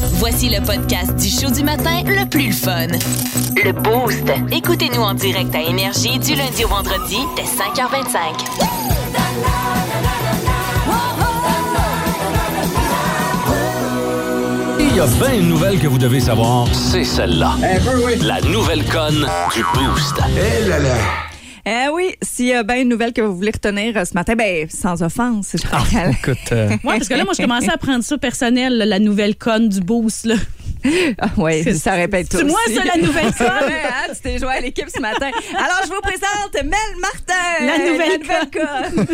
Voici le podcast du show du matin le plus fun. Le Boost. Écoutez-nous en direct à Énergie du lundi au vendredi dès 5h25. Il y a bien une nouvelle que vous devez savoir, c'est celle-là. La nouvelle conne du Boost. Eh oui, s'il y a bien une nouvelle que vous voulez retenir euh, ce matin, ben sans offense. je parle. Écoute, euh, Ouais, parce que là, moi, je commençais à prendre ça personnel, là, la nouvelle conne du boost. Là. Ah ouais, ça répète tout. C'est moi, ça, la nouvelle conne. Ouais, hein, tu t'es joué à l'équipe ce matin. Alors, je vous présente Mel Martin. La nouvelle conne.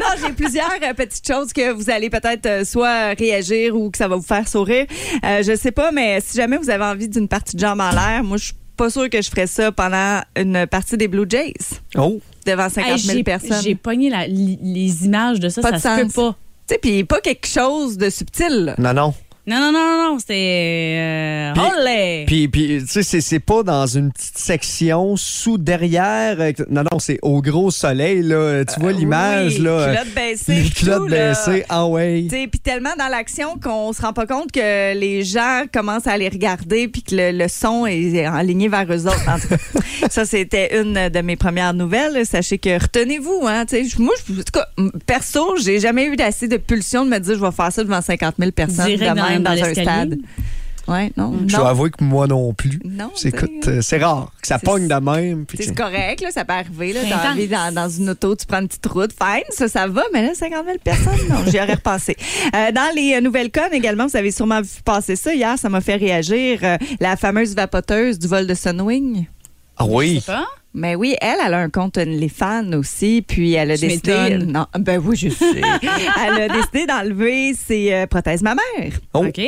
non, j'ai plusieurs euh, petites choses que vous allez peut-être euh, soit réagir ou que ça va vous faire sourire. Euh, je sais pas, mais si jamais vous avez envie d'une partie de jambe en l'air, moi, je suis pas sûre que je ferais ça pendant une partie des Blue Jays oh, devant 50 Hey, 000 j'ai- personnes. J'ai pogné la- les images de ça, Pas ça de se peut sens. pas. Tu sais, puis pas quelque chose de subtil. là. Non, non. Non, non, non, non, non, c'était... Euh, Puis-! Puis, puis tu sais, c'est- c'est pas dans une petite section sous derrière. euh, Non, non, c'est au gros soleil, là. Tu vois l'image, Oui, là. euh, culottes baissées, Les tout, culottes là. baissées, ah ouais. Tu sais, Puis tellement dans l'action qu'on se rend pas compte que les gens commencent à les regarder puis que le, le son est aligné vers eux autres. En tout cas, ça, c'était une de mes premières nouvelles. Sachez que retenez-vous. Hein, tu sais, moi, je- en tout cas, perso, j'ai jamais eu assez de pulsion de me dire je vais faire ça devant 50 000 personnes Direct même dans dans, un stade. Ouais, non. Je non. dois avouer que moi non plus. Non, C'est, euh, rare que ça c'est- pogne de même. C'est correct, là, ça peut arriver. Là, dans, dans une auto, tu prends une petite route, fine, ça, ça va, mais là, 50 000 personnes, non, j'y aurais repensé. Euh, dans les euh, nouvelles connes également, vous avez sûrement vu passer ça hier, ça m'a fait réagir, euh, la fameuse vapoteuse du vol de Sunwing. Ah Je oui. sais pas. Mais oui, elle, elle a un compte les fans aussi, puis elle a Tu décidé. Non, ben oui, je sais. elle a décidé d'enlever ses euh, prothèses mammaires, Oh. OK.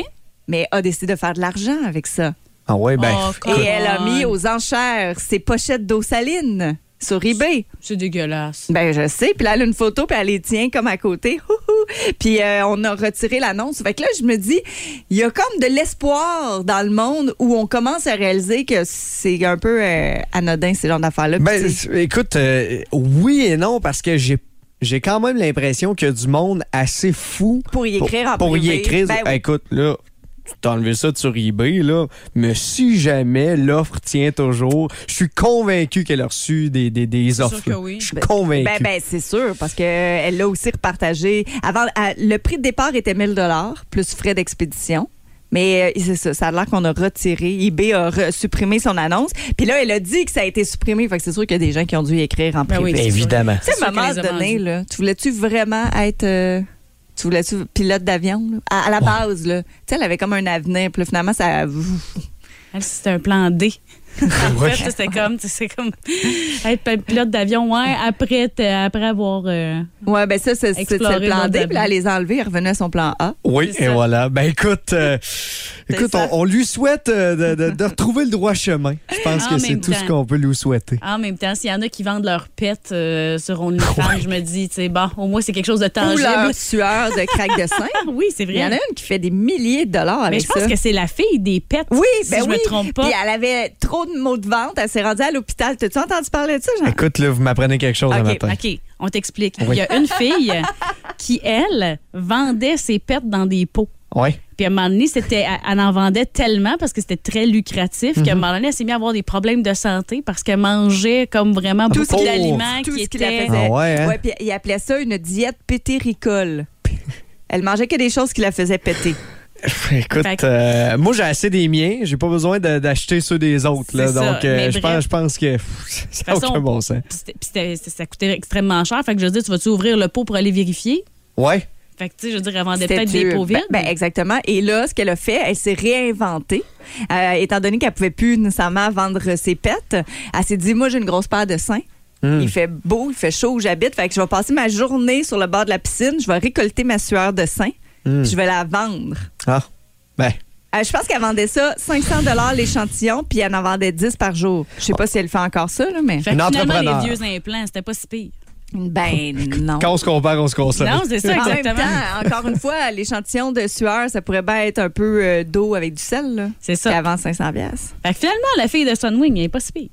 mais a décidé de faire de l'argent avec ça. Ah ouais, ben. Oh, Et elle a on. mis aux enchères ses pochettes d'eau saline sur eBay. C'est dégueulasse. Ben je sais, puis là elle a une photo puis elle les tient comme à côté. Puis euh, on a retiré l'annonce. Fait que là je me dis il y a comme de l'espoir dans le monde où on commence à réaliser que c'est un peu euh, anodin ces genres d'affaires là. Ben, écoute, euh, oui et non, parce que j'ai. J'ai quand même l'impression qu'il y a du monde assez fou Pour y écrire en pour y écrire. Ben oui. Écoute, là, enlevé ça sur eBay, là. Mais si jamais l'offre tient toujours, je suis convaincu qu'elle a reçu des, des, offres. oui. Je suis convaincu. Ben, ben c'est sûr, parce qu'elle l'a aussi repartagé. Avant, à- le prix de départ était 1000 plus frais d'expédition. Mais euh, c'est ça, ça a l'air qu'on a retiré. eBay a re- supprimé son annonce. Puis là, elle a dit que ça a été supprimé. Fait que c'est sûr qu'il y a des gens qui ont dû y écrire en Ben privé. oui, c'est Évidemment. Tu sais, à un moment donné, là, tu voulais-tu vraiment être. euh, tu voulais-tu pilote d'avion? là? À, à la base, là. Tu sais, elle avait comme un avenir. Puis là, finalement, ça. Elle, c'était un plan D. en Ouais. fait, c'était comme, c'est comme être pilote d'avion, ouais, après, après avoir. euh, Ouais, ben ça, c'est c'est- c'est Explorer le plan D. Puis là, elle les a enlevés. Elle revenait à son plan A. Oui, C'est et ça. voilà. Ben écoute, euh, écoute, on, on lui souhaite euh, de, de- de retrouver le droit chemin. Je pense En que c'est tout ce qu'on peut lui souhaiter. En même temps, s'il y en a qui vendent leurs pets euh, sur OnlyFans, je me dis, tu sais, bon, au moins, c'est quelque chose de Ou tangible. leur sueur de craque de sein. Ah oui, c'est Il y en vrai. a une qui fait des milliers de dollars Mais avec je pense ça. que c'est la fille des pets. Oui, si ben je oui. me trompe pas. Puis elle avait trop de maux de vente. Elle s'est rendue à l'hôpital. T'as-tu entendu parler de ça, Jean? Écoute, là, vous m'apprenez quelque chose Ok, un matin. OK, on t'explique. Il y a une fille qui, elle, vendait ses pets dans des pots. Oui. Puis à un moment donné, c'était, elle- en vendait tellement parce que c'était très lucratif qu'à un moment donné, elle s'est mise à avoir des problèmes de santé parce qu'elle mangeait comme vraiment Tout beaucoup d'aliments Tout qui ce étaient... faisait. Ah ouais, hein? Ouais, puis il appelait ça une diète pétéricole. Elle mangeait que des choses qui la faisaient péter. Écoute, euh, moi j'ai assez des miens, j'ai pas besoin de- d'acheter ceux des autres. Là, donc, euh, je, pense, je pense que pff, ça n'a aucun bon sens. C'était- ça coûtait extrêmement cher. Fait que je dis, tu vas-tu ouvrir le pot pour aller vérifier? Ouais. Fait que, tu sais, je veux dire, elle vendait peut-être des dur. pots vides. Ben, ben, exactement. Et là, ce qu'elle a fait, elle s'est réinventée. Euh, étant donné qu'elle pouvait plus nécessairement vendre ses pets, elle s'est dit, moi, j'ai une grosse paire de seins. Hmm. Il fait beau, il fait chaud où j'habite. Fait que je vais passer ma journée sur le bord de la piscine. Je vais récolter ma sueur de sein. Hmm. puis Je vais la vendre. Ah. Ben, Euh, je pense qu'elle vendait ça 500 l'échantillon, puis elle en vendait 10 par jour. Je sais pas si elle fait encore ça, là, mais. Fait que finalement, les vieux implants, c'était pas si pire. Ben non. Quand on se compare, on se console. Non, c'est ça, En même exactement. temps, encore une fois, l'échantillon de sueur, ça pourrait bien être un peu euh, d'eau avec du sel, là. C'est ça. Avant 500 pièces. Fait que finalement, la fille de Sunwing, elle est pas si pire.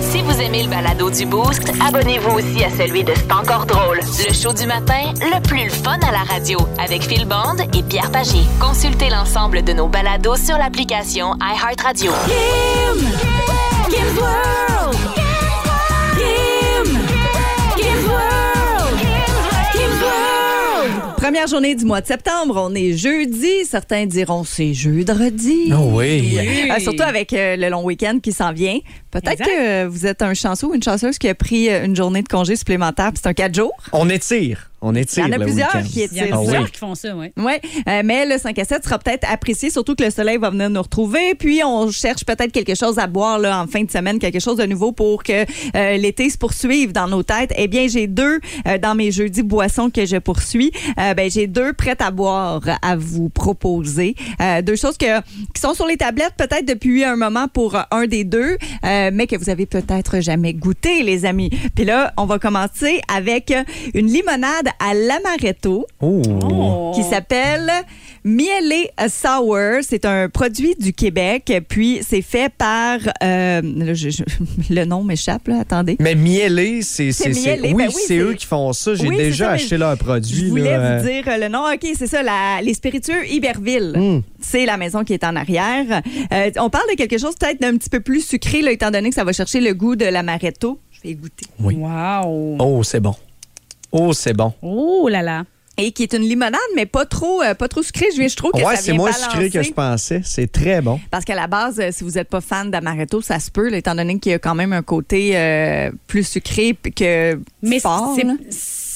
Si vous aimez le balado du Boost, abonnez-vous aussi à celui de C'est encore drôle. Le show du matin, le plus fun à la radio, avec Phil Bond et Pierre Pagé. Consultez l'ensemble de nos balados sur l'application iHeartRadio. Kim! Kim's World! Première journée du mois de septembre, on est jeudi. Certains diront c'est jeudi. Oh oui. Euh, surtout avec euh, le long week-end qui s'en vient. Peut-être que vous êtes un chanceux ou une chanceuse qui a pris une journée de congé supplémentaire, puis c'est un quatre jours. On étire. On étire Il y en a plusieurs qui Il y en étirent a Ah plusieurs oui. qui font ça, oui. Oui, mais le 5 à 7 sera peut-être apprécié, surtout que le soleil va venir nous retrouver. Puis on cherche peut-être quelque chose à boire là, en fin de semaine, quelque chose de nouveau pour que euh, l'été se poursuive dans nos têtes. Eh bien, j'ai deux euh, dans mes jeudis boissons que je poursuis. Euh, ben, j'ai deux prêtes à boire à vous proposer. Euh, deux choses que, qui sont sur les tablettes peut-être depuis un moment pour euh, un des deux, euh, mais que vous avez peut-être jamais goûté, les amis. Puis là, on va commencer avec une limonade à l'amaretto Oh. Qui s'appelle Mielé Sour. C'est un produit du Québec, puis c'est fait par... euh, là, je- je- le nom m'échappe, là, attendez. Mais mielé, c'est. Oui, ben oui, c'est eux qui font ça. J'ai Oui, déjà ça, acheté leur produit. Je voulais là. vous dire euh, le nom. OK, c'est ça, la- les spiritueux Iberville. Hmm. C'est la maison qui est en arrière. Euh, on parle de quelque chose peut-être d'un petit peu plus sucré, là, étant donné que ça va chercher le goût de l'amaretto. Je vais y goûter. Oui. Wow! Oh, c'est bon. Oh, c'est bon. Oh là là! Et qui est une limonade, mais pas trop, euh, pas trop sucrée. Je, je trouve que Ouais, ça c'est moins sucré que je pensais. C'est très bon. Parce qu'à la base, euh, si vous n'êtes pas fan d'amaretto, ça se peut, là, étant donné qu'il y a quand même un côté euh, plus sucré que Mais fort. c'est-.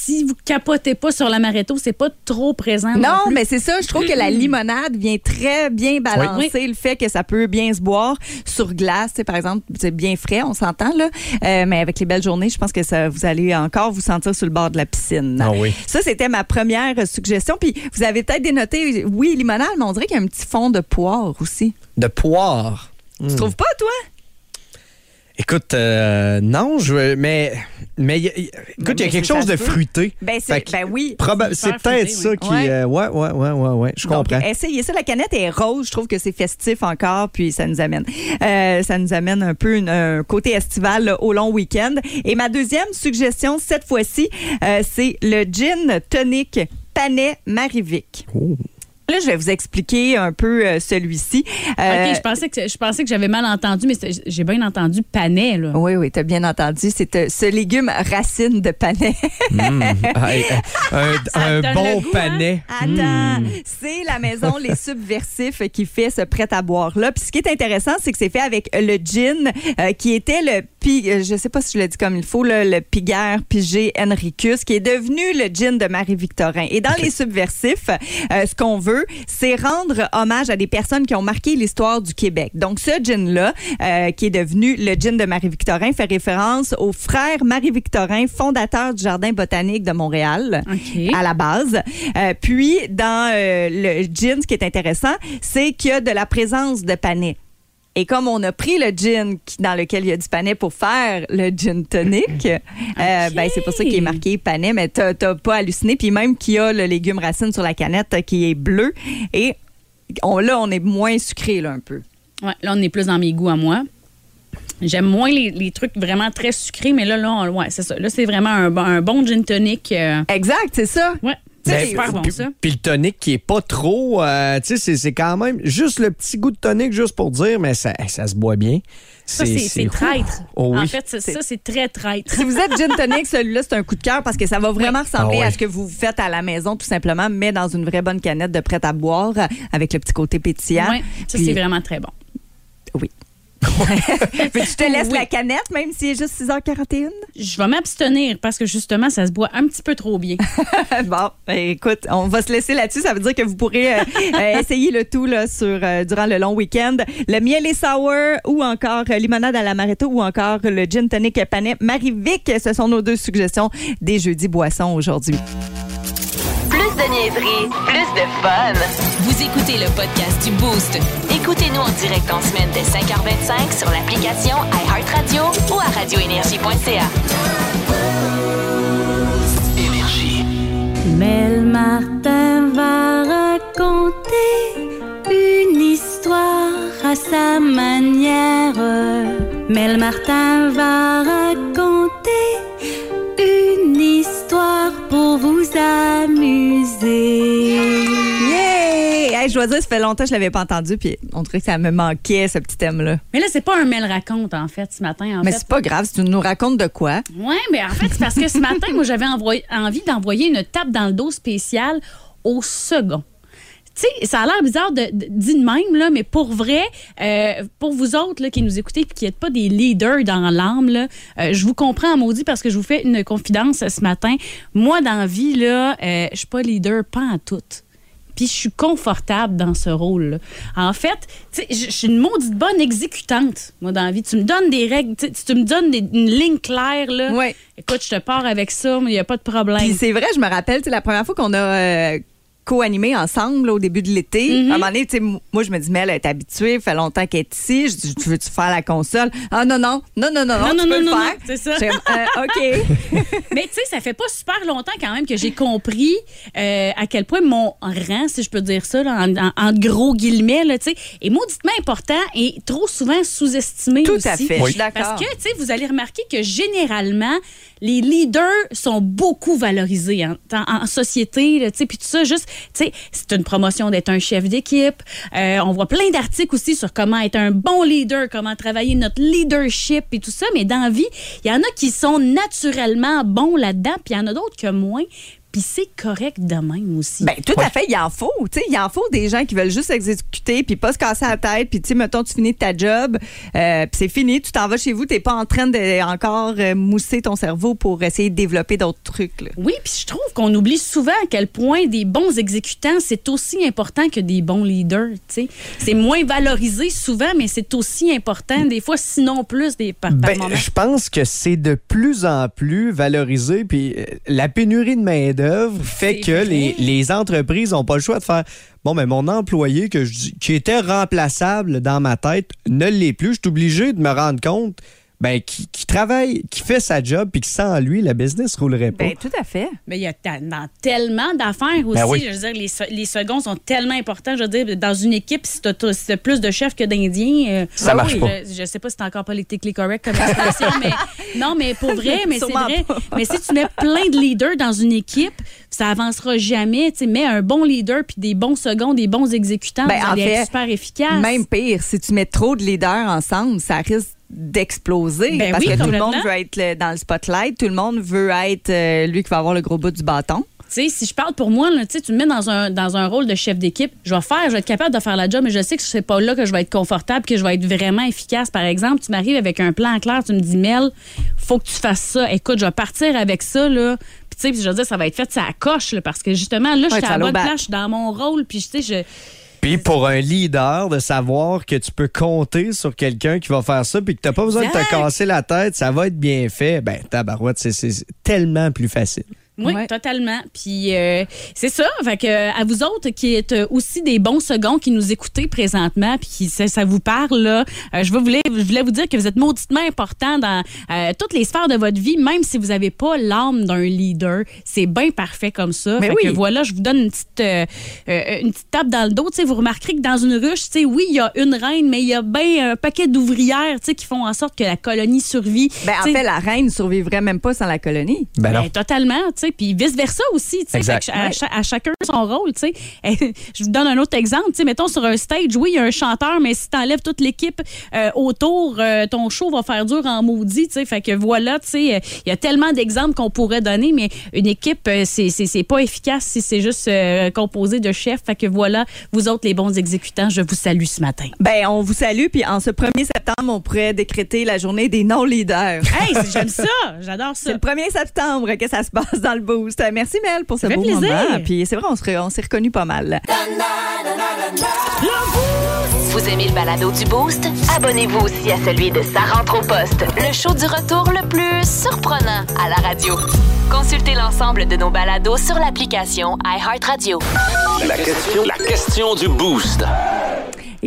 Si vous capotez pas sur l'amaretto, c'est pas trop présent. Non, Non, plus. mais c'est ça. Je trouve que la limonade vient très bien balancer le fait que ça peut bien se boire sur glace. Par exemple, c'est bien frais, on s'entend là. Euh, mais avec les belles journées, je pense que ça, vous allez encore vous sentir sur le bord de la piscine. Ah oui. Ça, c'était ma première suggestion. Puis vous avez peut-être dénoté, oui, limonade, mais on dirait qu'il y a un petit fond de poire aussi. De poire? Tu trouves pas, toi? Écoute, euh, non, je mais mais y a- y- écoute, il y a quelque chose de fruité. Ben, que ben oui. C'est peut-être ça oui. qui Ouais. euh, ouais ouais ouais ouais ouais, je Donc, comprends. essayez ça. La canette est rose. Je trouve que c'est festif encore, puis ça nous amène, euh, ça nous amène un peu une- un côté estival là, au long week-end. Et ma deuxième suggestion cette fois-ci, euh, c'est le gin tonic Panay Marivic. Oh. Là, je vais vous expliquer un peu euh, celui-ci. Euh, OK, je pensais que, je pensais que j'avais mal entendu, mais j'ai bien entendu panais, là. oui, oui, tu as bien entendu. C'est euh, ce légume racine de panais. Mm. Ah, euh, un bon goût, panais. Attends, Mm. c'est la maison Les Subversifs qui fait ce prêt-à-boire-là. Puis ce qui est intéressant, c'est que c'est fait avec le gin euh, qui était le, pi- euh, je sais pas si je le dis comme il faut, là, le Piguer Pigé Henricus, qui est devenu le gin de Marie-Victorin. Et dans Les Subversifs, euh, ce qu'on veut, c'est rendre hommage à des personnes qui ont marqué l'histoire du Québec. Donc ce gin-là, euh, qui est devenu le gin de Marie-Victorin, fait référence au frère Marie-Victorin, fondateur du Jardin botanique de Montréal à la base. Euh, puis, dans le gin, ce qui est intéressant, c'est qu'il y a de la présence de panais. Et comme on a pris le gin qui- dans lequel il y a du panais pour faire le gin tonic, euh, ben, c'est pour ça qu'il est marqué panais, mais t'as pas halluciné. Puis même qu'il y a le légume racine sur la canette euh, qui est bleu. Et on, là, on est moins sucré là, un peu. Ouais, là, on est plus dans mes goûts à moi. J'aime moins les, les trucs vraiment très sucrés, mais là, là, on- ouais, c'est ça. Là, c'est vraiment un, bon- un bon gin tonic. euh, Exact, c'est ça. ouais. Sais, C'est super bon, puis, ça. puis le tonic qui est pas trop, euh, tu sais, c'est- c'est quand même juste le petit goût de tonic, juste pour dire, mais ça, ça se boit bien. Ça, c'est traître. Oh oui. En fait, ça, c'est très traître. Si vous êtes gin tonic, celui-là, c'est un coup de cœur parce que ça va vraiment ressembler Ah ouais. à ce que vous faites à la maison, tout simplement, mais dans une vraie bonne canette de prêt à boire euh, avec le petit côté pétillant. Ouais, ça, c'est vraiment très bon. Oui. Je te laisse Oui. la canette, même s'il est juste 6h41. Je vais m'abstenir parce que justement, ça se boit un petit peu trop bien. bon, ben, écoute, on va se laisser là-dessus. Ça veut dire que vous pourrez euh, euh, essayer le tout là, sur, euh, durant le long week-end. Le miel et sour ou encore euh, limonade à l'amaretto ou encore le gin tonic panais Marie-Vic. Ce sont nos deux suggestions des jeudis boissons aujourd'hui. Plus de de niaiserie, plus de fun. Vous écoutez le podcast du Boost. Écoutez-nous en direct en semaine dès 5h25 sur l'application iHeartRadio ou à radioénergie.ca. Énergie. Mel Martin va raconter une histoire à sa manière. Mel Martin va raconter dois dire, ça fait longtemps que je l'avais pas entendu, puis on dirait que ça me manquait, ce petit thème-là. Mais là, c'est pas un mail raconte, en fait, ce matin. En Mais c'est pas grave, si tu nous racontes de quoi? Oui, mais en fait, c'est parce que ce matin, moi, j'avais envie d'envoyer une tape dans le dos spéciale au second. Tu sais, ça a l'air bizarre de, de- dit de même, là, mais pour vrai, euh, pour vous autres là, qui nous écoutez et qui n'êtes pas des leaders dans l'âme, là, euh, je vous comprends maudit parce que je vous fais une confidence ce matin. Moi, dans la vie, là, euh, je suis pas leader, pas en tout. Puis je suis confortable dans ce rôle-là. En fait, tu sais, je suis une maudite bonne exécutante, moi, dans la vie. Tu me donnes des règles, tu me donnes des- une ligne claire, là. Ouais. Écoute, je te pars avec ça, mais il n'y a pas de problème. C'est vrai, je me rappelle, tu sais, la première fois qu'on a euh, co-animé ensemble là, au début de l'été, Mhm. à un moment donné, tu sais, m- moi, je me dis, mais elle est habituée, fait longtemps qu'elle est ici. Je dis, tu veux-tu faire la console? Ah non, non, non, non, non, non, Non, tu non, peux non, le non, faire. non, c'est ça. Euh, OK. Mais tu sais, ça fait pas super longtemps quand même que j'ai compris euh, à quel point mon rang, si je peux dire ça, là, en, en- en gros guillemets, là, tu sais, est mauditement important et trop souvent sous-estimé Tout aussi. à fait, je suis d'accord. Parce que, tu sais, vous allez remarquer que généralement, les leaders sont beaucoup valorisés en, en- en société, tu sais, puis tout ça, juste, c'est une promotion d'être un chef d'équipe. Euh, on voit plein d'articles aussi sur comment être un bon leader, comment travailler notre leadership et tout ça, mais dans la vie, il y en a qui sont naturellement bons là-dedans, puis il y en a d'autres que moins. Puis c'est correct de même aussi. Ben, tout à fait, il en faut. Tu sais, il en faut des gens qui veulent juste exécuter puis pas se casser la tête. Puis, tu sais, mettons, tu finis ta job, euh, puis c'est fini, tu t'en vas chez vous, t'es pas en train de encore euh, mousser ton cerveau pour essayer de développer d'autres trucs. là. Oui, puis je trouve qu'on oublie souvent à quel point des bons exécutants, c'est aussi important que des bons leaders. tu sais. C'est moins valorisé souvent, mais c'est aussi important, des fois, sinon plus, des, par, par Ben, moment. je pense que c'est de plus en plus valorisé. Puis euh, la pénurie de main-d'œuvre fait que les, les entreprises n'ont pas le choix de faire Bon, mais mon employé que je, dis- qui était remplaçable dans ma tête ne l'est plus. Je suis obligé de me rendre compte ben, qui, qui travaille, qui fait sa job, puis que sans lui, la business roulerait pas. Ben, tout à fait. Mais il y a dans tellement d'affaires aussi. Ben oui. Je veux dire, les, les seconds sont tellement importants. Je veux dire, dans une équipe, si tu as, plus de chefs que d'Indiens. euh, Ça marche oui, pas. Je, je sais pas si c'est encore politically correct comme expression, mais non, mais pour vrai, mais c'est vrai. pas. Mais si tu mets plein de leaders dans une équipe, ça avancera jamais. Tu mets un bon leader puis des bons seconds, des bons exécutants, Ben, vous en fait, être super efficace. Même pire, si tu mets trop de leaders ensemble, ça risque d'exploser. Ben parce oui, que tout le monde veut être dans le spotlight, tout le monde veut être euh, lui qui va avoir le gros bout du bâton. Tu sais, si je parle pour moi, là, tu me mets dans un, dans un rôle de chef d'équipe, je vais faire, je vais être capable de faire la job, mais je sais que c'est pas là que je vais être confortable, que je vais être vraiment efficace. Par exemple, tu m'arrives avec un plan clair, tu me dis, Mel, faut que tu fasses ça. Écoute, je vais partir avec ça, là. Puis, tu sais, puis je veux dire, ça va être fait, ça coche, là, parce que justement, là, je suis à la bonne place, je suis dans mon rôle, puis, tu sais, je. Puis pour un leader, de savoir que tu peux compter sur quelqu'un qui va faire ça, puis que tu n'as pas besoin de te casser la tête, ça va être bien fait, ben tabarouette, c'est tellement plus facile. Oui, Ouais. totalement. Puis euh, c'est ça. Fait que euh, à vous autres qui êtes aussi des bons seconds qui nous écoutez présentement, puis qui ça, ça vous parle là, euh, je voulais je voulais vous dire que vous êtes mauditement important dans euh, toutes les sphères de votre vie, même si vous n'avez pas l'âme d'un leader. C'est bien parfait comme ça. Mais fait oui. que voilà, je vous donne une petite une petite tape dans le dos. Tu sais, vous remarquerez que dans une ruche, tu sais, oui, il y a une reine, mais il y a bien un paquet d'ouvrières, tu sais, qui font en sorte que la colonie survit. Ben, en fait, la reine ne survivrait même pas sans la colonie. Ben non. ben, totalement, tu sais, puis vice-versa aussi, tu sais, à, à chacun son rôle, tu sais. Eh, Je vous donne un autre exemple, tu sais, mettons sur un stage, oui, il y a un chanteur, mais si t'enlèves toute l'équipe euh, autour, euh, ton show va faire dur en maudit, tu sais, fait que voilà, tu sais, euh, il y a tellement d'exemples qu'on pourrait donner, mais une équipe, c'est- c'est c'est pas efficace si c'est juste euh, composé de chefs, fait que voilà, vous autres les bons exécutants, je vous salue ce matin. Ben, on vous salue, puis en ce 1er septembre, on pourrait décréter la journée des non-leaders. Hey, c'est- j'aime ça, j'adore C'est ça. le 1er septembre que ça se passe dans le boost. Merci Mel pour ce beau plaisir. moment. Puis c'est vrai, on se re- on s'est reconnus pas mal. Vous aimez le balado du Boost? Abonnez-vous aussi à celui de Sa rentre au poste, le show du retour le plus surprenant à la radio. Consultez l'ensemble de nos balados sur l'application iHeartRadio. La question, la question du boost.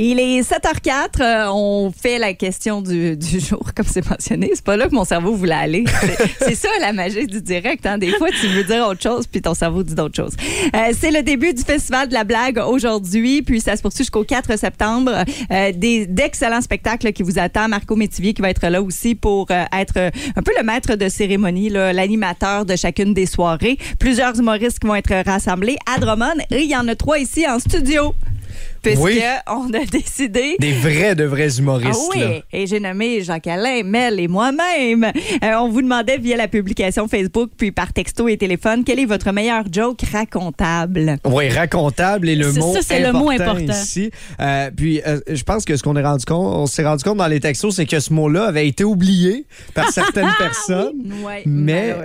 Il est 7h04. euh, on fait la question du, du jour, comme c'est mentionné. C'est pas là que mon cerveau voulait aller. C'est- ça la magie du direct. Hein? Des fois, tu veux dire autre chose, puis ton cerveau dit d'autres choses. Euh, c'est le début du Festival de la blague aujourd'hui, puis ça se poursuit jusqu'au 4 septembre. Euh, des d'excellents spectacles qui vous attendent. Marco Métivier qui va être là aussi pour être un peu le maître de cérémonie, là, l'animateur de chacune des soirées. Plusieurs humoristes qui vont être rassemblés à Drummond. Et il y en a trois ici en studio. Puisque Oui. on a décidé Des vrais, de vrais humoristes. ah oui, là. et j'ai nommé Jacques-Alain, Mel et moi-même. Euh, on vous demandait via la publication Facebook, puis par texto et téléphone, quel est votre meilleur joke racontable? Oui, racontable et le mot ça, c'est le mot important. ici. Euh, puis, euh, je pense que ce qu'on est rendu compte, on s'est rendu compte dans les textos, c'est que ce mot-là avait été oublié par certaines personnes. Ouais, Mais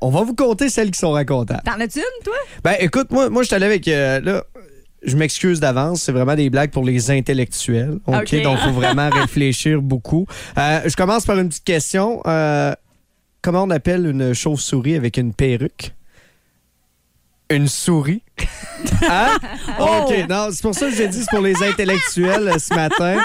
on va vous compter celles qui sont racontables. T'en as-tu une, toi? Ben, écoute, moi, moi je suis allé avec. là, je m'excuse d'avance, c'est vraiment des blagues pour les intellectuels. OK? Donc, il faut vraiment réfléchir beaucoup. Euh, je commence par une petite question. Euh, comment on appelle une chauve-souris avec une perruque? Une souris? Hein? Oh! OK, non, c'est pour ça que j'ai dit c'est pour les intellectuels euh, ce matin.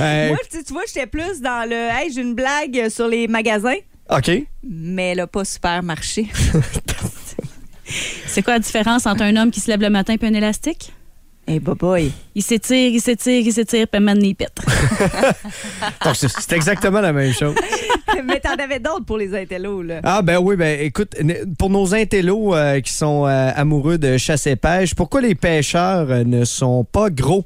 Euh, Moi, tu, vois, j'étais plus dans le Hey, j'ai une blague sur les magasins, OK. mais elle a pas super marché. C'est quoi la différence entre un homme qui se lève le matin et un élastique? Eh, bah boy. Il s'étire, il s'étire, il s'étire, puis maintenant il pète. Donc, c'est exactement la même chose. mais t'en avais d'autres pour les intellos, là. Ah ben oui, ben écoute, pour nos intellos euh, qui sont euh, amoureux de chasse et pêche, pourquoi les pêcheurs euh, ne sont pas gros?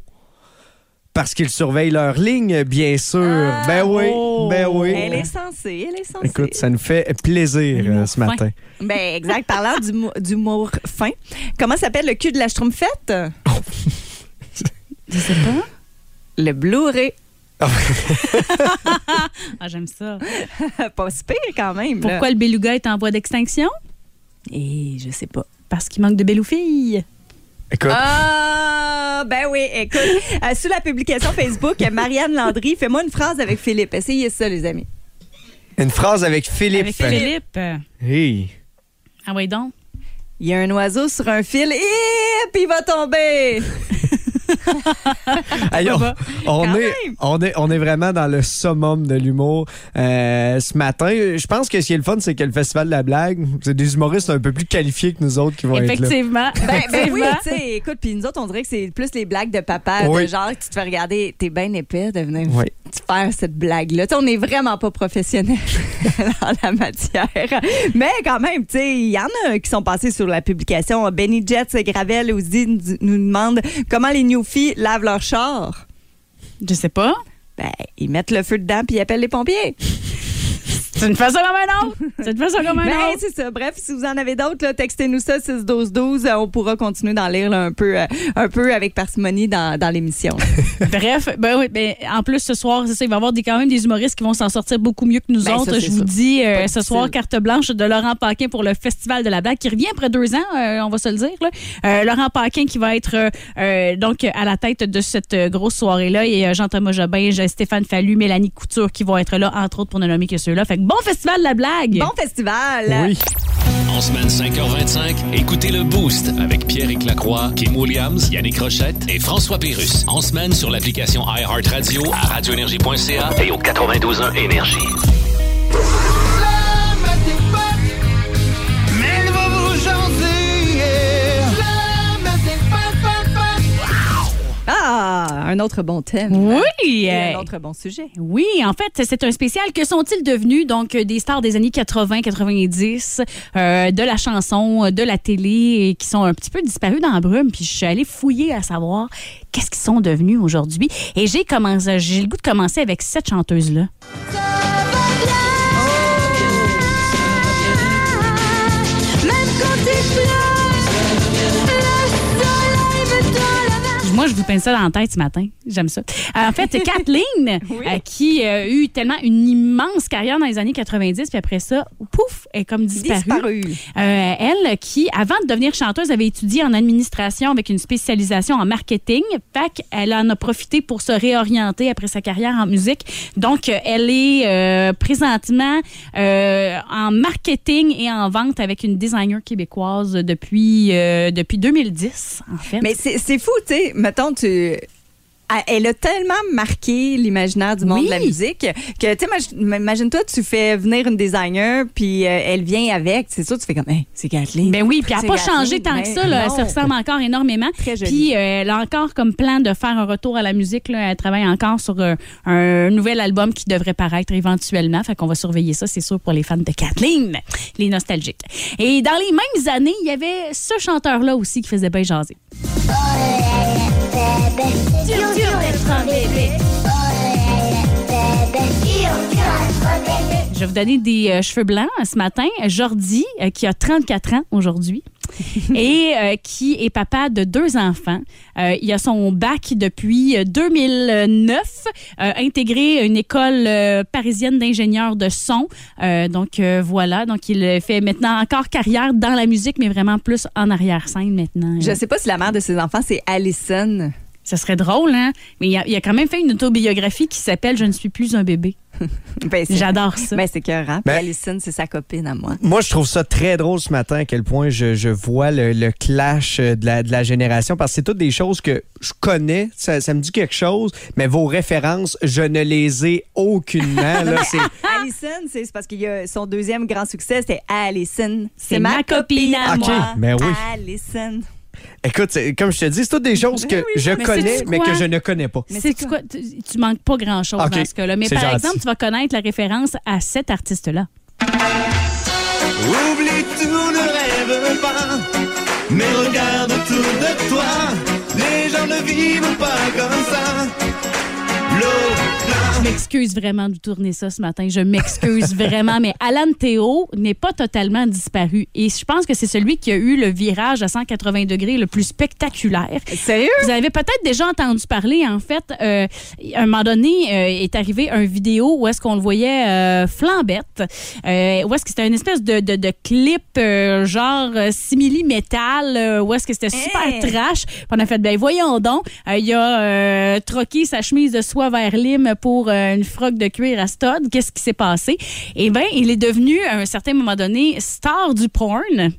Parce qu'ils surveillent leur ligne, bien sûr. Ah, ben oui, oh. ben oui. Elle est censée, elle est censée. Écoute, ça nous fait plaisir euh, ce fin. matin. Ben, exact. Parlant d'humour- fin, comment s'appelle le cul de la schtroumpfette? Je sais pas. Le Blu-ray. Ah, j'aime ça. pas si pire quand même. là. Pourquoi le beluga est en voie d'extinction? Et je sais pas. Parce qu'il manque de belles filles. Écoute, Ah, ben oui, écoute. euh, sous la publication Facebook, Marianne Landry, fais-moi une phrase avec Philippe. Essayez ça, les amis. une phrase avec Philippe. Avec Philippe. Hey. Ah oui donc? Il y a un oiseau sur un fil et puis il va tomber. Hey, on, est, on, est, on est vraiment dans le summum de l'humour euh, ce matin. Je pense que ce qui est le fun, c'est que le Festival de la blague, c'est des humoristes un peu plus qualifiés que nous autres qui vont être là. Effectivement. Ben, ben oui, Effectivement. tu sais, écoute, puis nous autres, on dirait que c'est plus les blagues de papa, Oui. de genre, tu te fais regarder, t'es bien épais de venir Oui. faire cette blague-là. On n'est vraiment pas professionnels dans la matière. Mais quand même, tu sais, il y en a qui sont passés sur la publication. Benny Jets Gravel aussi nous demande comment les Newfies lavent leur char. Je sais pas. Ben, ils mettent le feu dedans puis ils appellent les pompiers. C'est une façon comme un autre? C'est une façon comme un Ben, autre? c'est ça. Bref, si vous en avez d'autres, là, textez-nous ça 6 12 12 On pourra continuer d'en lire là, un peu, euh, un peu avec parcimonie dans, dans l'émission. Bref, ben oui, ben, en plus, ce soir, c'est ça, il va y avoir des, quand même des humoristes qui vont s'en sortir beaucoup mieux que nous Ben, ça, autres. Je vous dis, euh, ce soir, carte blanche de Laurent Paquin pour le Festival de la blague qui revient après deux ans, euh, on va se le dire. là. Euh, Laurent Paquin qui va être euh, euh, donc à la tête de cette euh, grosse soirée-là et euh, Jean-Thomas Jobin, Stéphane Fallu, Mélanie Couture qui vont être là, entre autres, pour ne nommer que ceux-là. Fait que bon Festival de la blague! Bon festival! Oui. En semaine 5h25, écoutez le Boost avec Pierre Lacroix, Kim Williams, Yannick Rochette et François Pérus. En semaine sur l'application iHeartRadio à radioénergie.ca et au 92.1 Énergie. Ah, un autre bon thème. Oui! Et euh, un autre bon sujet. Oui, en fait, c'est un spécial. Que sont-ils devenus? Donc, des stars des années 80-90, euh, de la chanson, de la télé, et qui sont un petit peu disparus dans la brume? Puis, je suis allée fouiller à savoir qu'est-ce qu'ils sont devenus aujourd'hui. Et j'ai commencé, j'ai le goût de commencer avec cette chanteuse-là. Vous peins ça dans la tête ce matin? J'aime ça. Euh, en fait, Kathleen, euh, qui euh, a eu tellement une immense carrière dans les années 90, puis après ça, pouf, est comme disparue. Disparu. Euh, elle, qui, avant de devenir chanteuse, avait étudié en administration avec une spécialisation en marketing. Fait qu'elle en a profité pour se réorienter après sa carrière en musique. Donc, euh, elle est euh, présentement euh, en marketing et en vente avec une designer québécoise depuis, euh, depuis 2010, en fait. Mais c'est c'est fou, tu sais. Mettons, tu. Ah, Elle a tellement marqué l'imaginaire du monde Oui. de la musique que, tu sais, imag- imagine-toi, tu fais venir une designer, puis euh, elle vient avec. C'est sûr, tu fais comme, Hey, c'est Kathleen. Ben oui, puis elle n'a pas Kathleen, changé tant ben que ça. Là. Elle se ressemble encore énormément. Très jolie. Puis euh, elle a encore comme plan de faire un retour à la musique. Là. Elle travaille encore sur euh, un nouvel album qui devrait paraître éventuellement. Fait qu'on va surveiller ça, c'est sûr, pour les fans de Kathleen, les nostalgiques. Et dans les mêmes années, il y avait ce chanteur-là aussi qui faisait bien jaser. bébé. Dur, dur d'être un bébé. Oh là là, bébé. Dur, dur un bébé. Je vais vous donner des euh, cheveux blancs ce matin. Jordi, euh, qui a 34 ans aujourd'hui et euh, qui est papa de deux enfants. Il a son bac depuis euh, 2009, euh, intégré une école parisienne d'ingénieurs de son. Donc voilà, donc il fait maintenant encore carrière dans la musique, mais vraiment plus en arrière-scène maintenant. Je sais pas si la mère de ses enfants, c'est Allison. Ça serait drôle, hein? Mais il a, il a quand même fait une autobiographie qui s'appelle Je ne suis plus un bébé. Ben, J'adore ça. Ben, c'est cœurant. Puis Ben- Allison, c'est sa copine à moi. Moi, je trouve ça très drôle ce matin à quel point je, je vois le, le clash euh, de la, de la génération parce que c'est toutes des choses que je connais, ça, ça me dit quelque chose, mais vos références, je ne les ai aucunement. là. C'est- Allison, c'est parce qu'il y a son deuxième grand succès, c'était Allison. C'est ma copine à moi. oui. Allison. Écoute, comme je te dis, c'est toutes des choses que je mais connais, mais que je ne connais pas. Mais c'est tu quoi? Tu, tu manques pas grand-chose Ok, dans ce cas-là. Mais par gentil. exemple, tu vas connaître la référence à cet artiste-là. Oublie tout, ne rêve pas, mais regarde autour de toi. Les gens ne vivent pas comme ça. Je m'excuse vraiment de tourner ça ce matin. Je m'excuse vraiment. Mais Alan Théo n'est pas totalement disparu. Et je pense que c'est celui qui a eu le virage à 180 degrés le plus spectaculaire. Sérieux? Vous avez peut-être déjà entendu parler, en fait, euh, à un moment donné, euh, est arrivé un vidéo où est-ce qu'on le voyait euh, flambette, euh, où est-ce que c'était une espèce de, de, de clip genre simili-métal, où est-ce que c'était super Hey! trash. Puis on a fait, ben voyons donc, il a troqué sa chemise de soie vers lime pour euh, une froc de cuir à stud. Qu'est-ce qui s'est passé? Eh bien, il est devenu, à un certain moment donné, star du porn.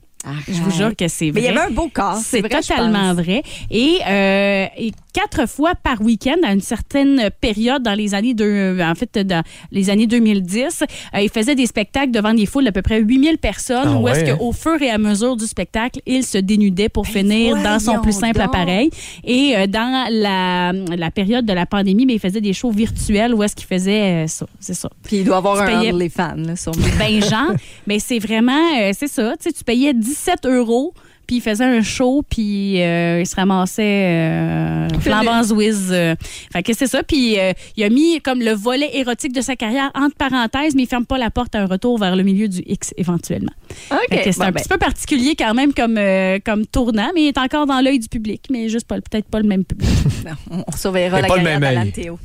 Je vous jure que c'est vrai. Mais il y avait un beau corps. C'est totalement vrai. Et, euh, et quatre fois par week-end, à une certaine période dans les années de, en fait, dans les années 2010, euh, il faisait des spectacles devant des foules d'à peu près 8000 personnes, Ah où est-ce ouais, hein? qu'au fur et à mesure du spectacle, il se dénudait pour finir dans son plus simple donc. appareil. Et euh, dans la, la période de la pandémie, mais il faisait des shows virtuels où est-ce qu'il faisait euh, ça. C'est ça. Puis il doit avoir Tu un payais- OnlyFans, là, sûrement. Ben, Jean, mais c'est vraiment, euh, c'est ça. Tu sais, tu payais 17 euros, puis il faisait un show, puis euh, il se ramassait euh, flambant whiz. euh. Fait que c'est ça. Puis euh, il a mis comme le volet érotique de sa carrière entre parenthèses, mais il ferme pas la porte à un retour vers le milieu du X éventuellement. OK. Fait que c'est Bon, un ben, petit peu particulier quand même comme, euh, comme tournant, mais il est encore dans l'œil du public, mais juste peut-être pas le même public. on, on surveillera la pas le carrière même d'Alan. Théo.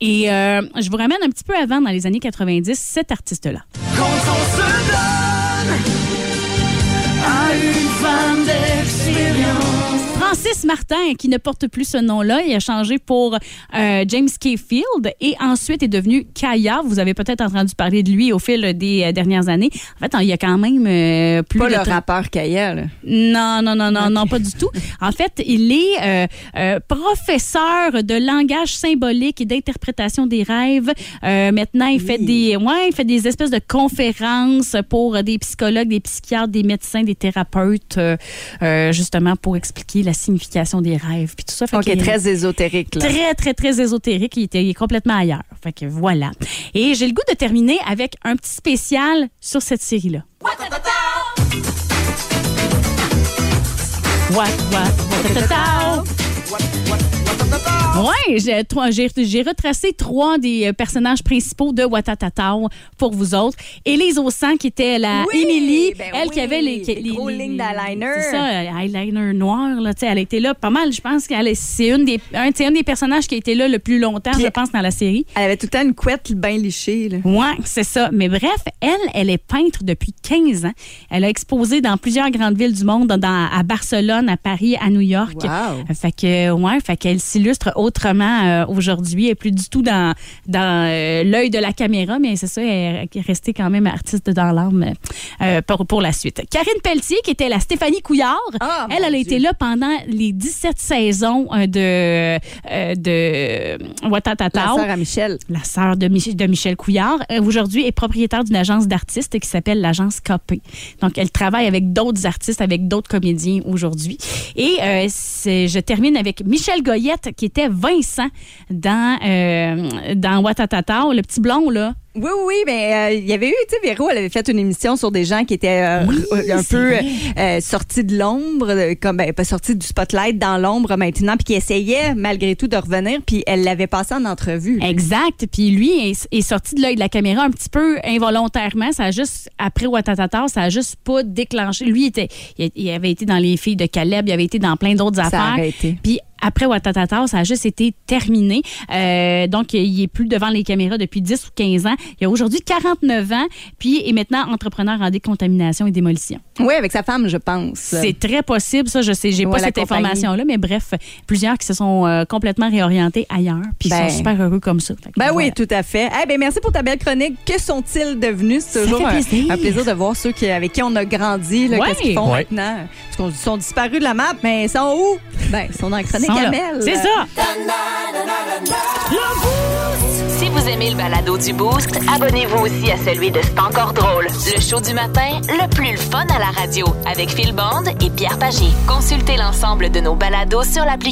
Et euh, je vous ramène un petit peu avant, dans les années 90, cet artiste-là. Francis Martin, qui ne porte plus ce nom-là, il a changé pour euh, James K. Field et ensuite est devenu Kaya. Vous avez peut-être entendu parler de lui au fil des euh, dernières années. En fait, il y a quand même euh, plus Pas de le rappeur Kaya, là. non, non, non, non, non, pas du tout. En fait, il est euh, professeur de langage symbolique et d'interprétation des rêves. Maintenant, il fait des, ouais, il fait des espèces de conférences pour des psychologues, des psychiatres, des médecins, des thérapeutes, justement pour expliquer la signification des rêves puis tout ça. Fait OK, qu'il- très ésotérique, là. Très, très, très ésotérique. Il était il est complètement ailleurs. Fait que voilà. Et j'ai le goût de terminer avec un petit spécial sur cette série-là. What, what, what, Ouais, j'ai retracé trois des euh, personnages principaux de Watatatao pour vous autres. Élise Ossan, qui était la Oui, Émilie, ben elle qui oui, avait les, les gros lignes d'eyeliner. C'est ça, eyeliner noir. Là, tu sais, elle était là pas mal. Je pense est- c'est une des, un, un des personnages qui a été là le plus longtemps, Puis- je pense, dans la série. Elle avait tout le temps une couette bien lichée. Là. Ouais, c'est ça. Mais bref, elle, elle est peintre depuis 15 ans. Elle a exposé dans plusieurs grandes villes du monde, dans, à Barcelone, à Paris, à New York. Wow. Fait que, ouais, fait qu'elle s'illustre autrement euh, aujourd'hui. Elle plus du tout dans, dans euh, l'œil de la caméra, mais c'est ça, elle est restée quand même artiste dans l'âme euh, pour, pour la suite. Karine Pelletier, qui était la Stéphanie Couillard, Ah, elle, elle a été là pendant les 17 saisons de, de. La sœur à Michel. La sœur de, Mich- de Michel Couillard, aujourd'hui, est propriétaire d'une agence d'artistes qui s'appelle l'agence KP. Donc, elle travaille avec d'autres artistes, avec d'autres comédiens aujourd'hui. Et euh, je termine avec Michel Goyette, qui était Vincent dans, euh, dans le petit blond, là. Oui, oui, mais euh, il y avait eu, tu sais, Véro, elle avait fait une émission sur des gens qui étaient euh, Oui, un peu euh, sortis de l'ombre, euh, comme ben, pas sortis du spotlight dans l'ombre maintenant, puis qui essayaient malgré tout de revenir, puis elle l'avait passé en entrevue. Exact. Puis lui est, est sorti de l'œil de la caméra un petit peu involontairement. Ça a juste, après Watatata, ça a juste pas déclenché. Lui, était, il, avait été dans Les Filles de Caleb, il avait été dans plein d'autres affaires. Puis après Watatata, ça a juste été terminé. Euh, donc, il est plus devant les caméras depuis 10 ou 15 ans. Il a aujourd'hui 49 ans, puis est maintenant entrepreneur en décontamination et démolition. Oui, avec sa femme, je pense. C'est très possible, ça, je sais, j'ai Ouais, pas cette information-là, mais bref, plusieurs qui se sont euh, complètement réorientés ailleurs, puis Ben. sont super heureux comme ça. Ben voilà. oui, tout à fait. Eh ben merci pour ta belle chronique. Que sont-ils devenus? C'est Ça toujours fait un, plaisir. un plaisir de voir ceux qui, avec qui on a grandi. Ouais. Qu'est-ce qu'ils font Ouais. maintenant? Parce qu'ils sont disparus de la map, mais ils sont où? Ben, ils sont dans la chronique C'est ça. Si vous aimez le balado du Boost, abonnez-vous aussi à celui de C'est encore drôle. Le show du matin, le plus le fun à la radio, avec Phil Bond et Pierre Pagé. Consultez l'ensemble de nos balados sur l'application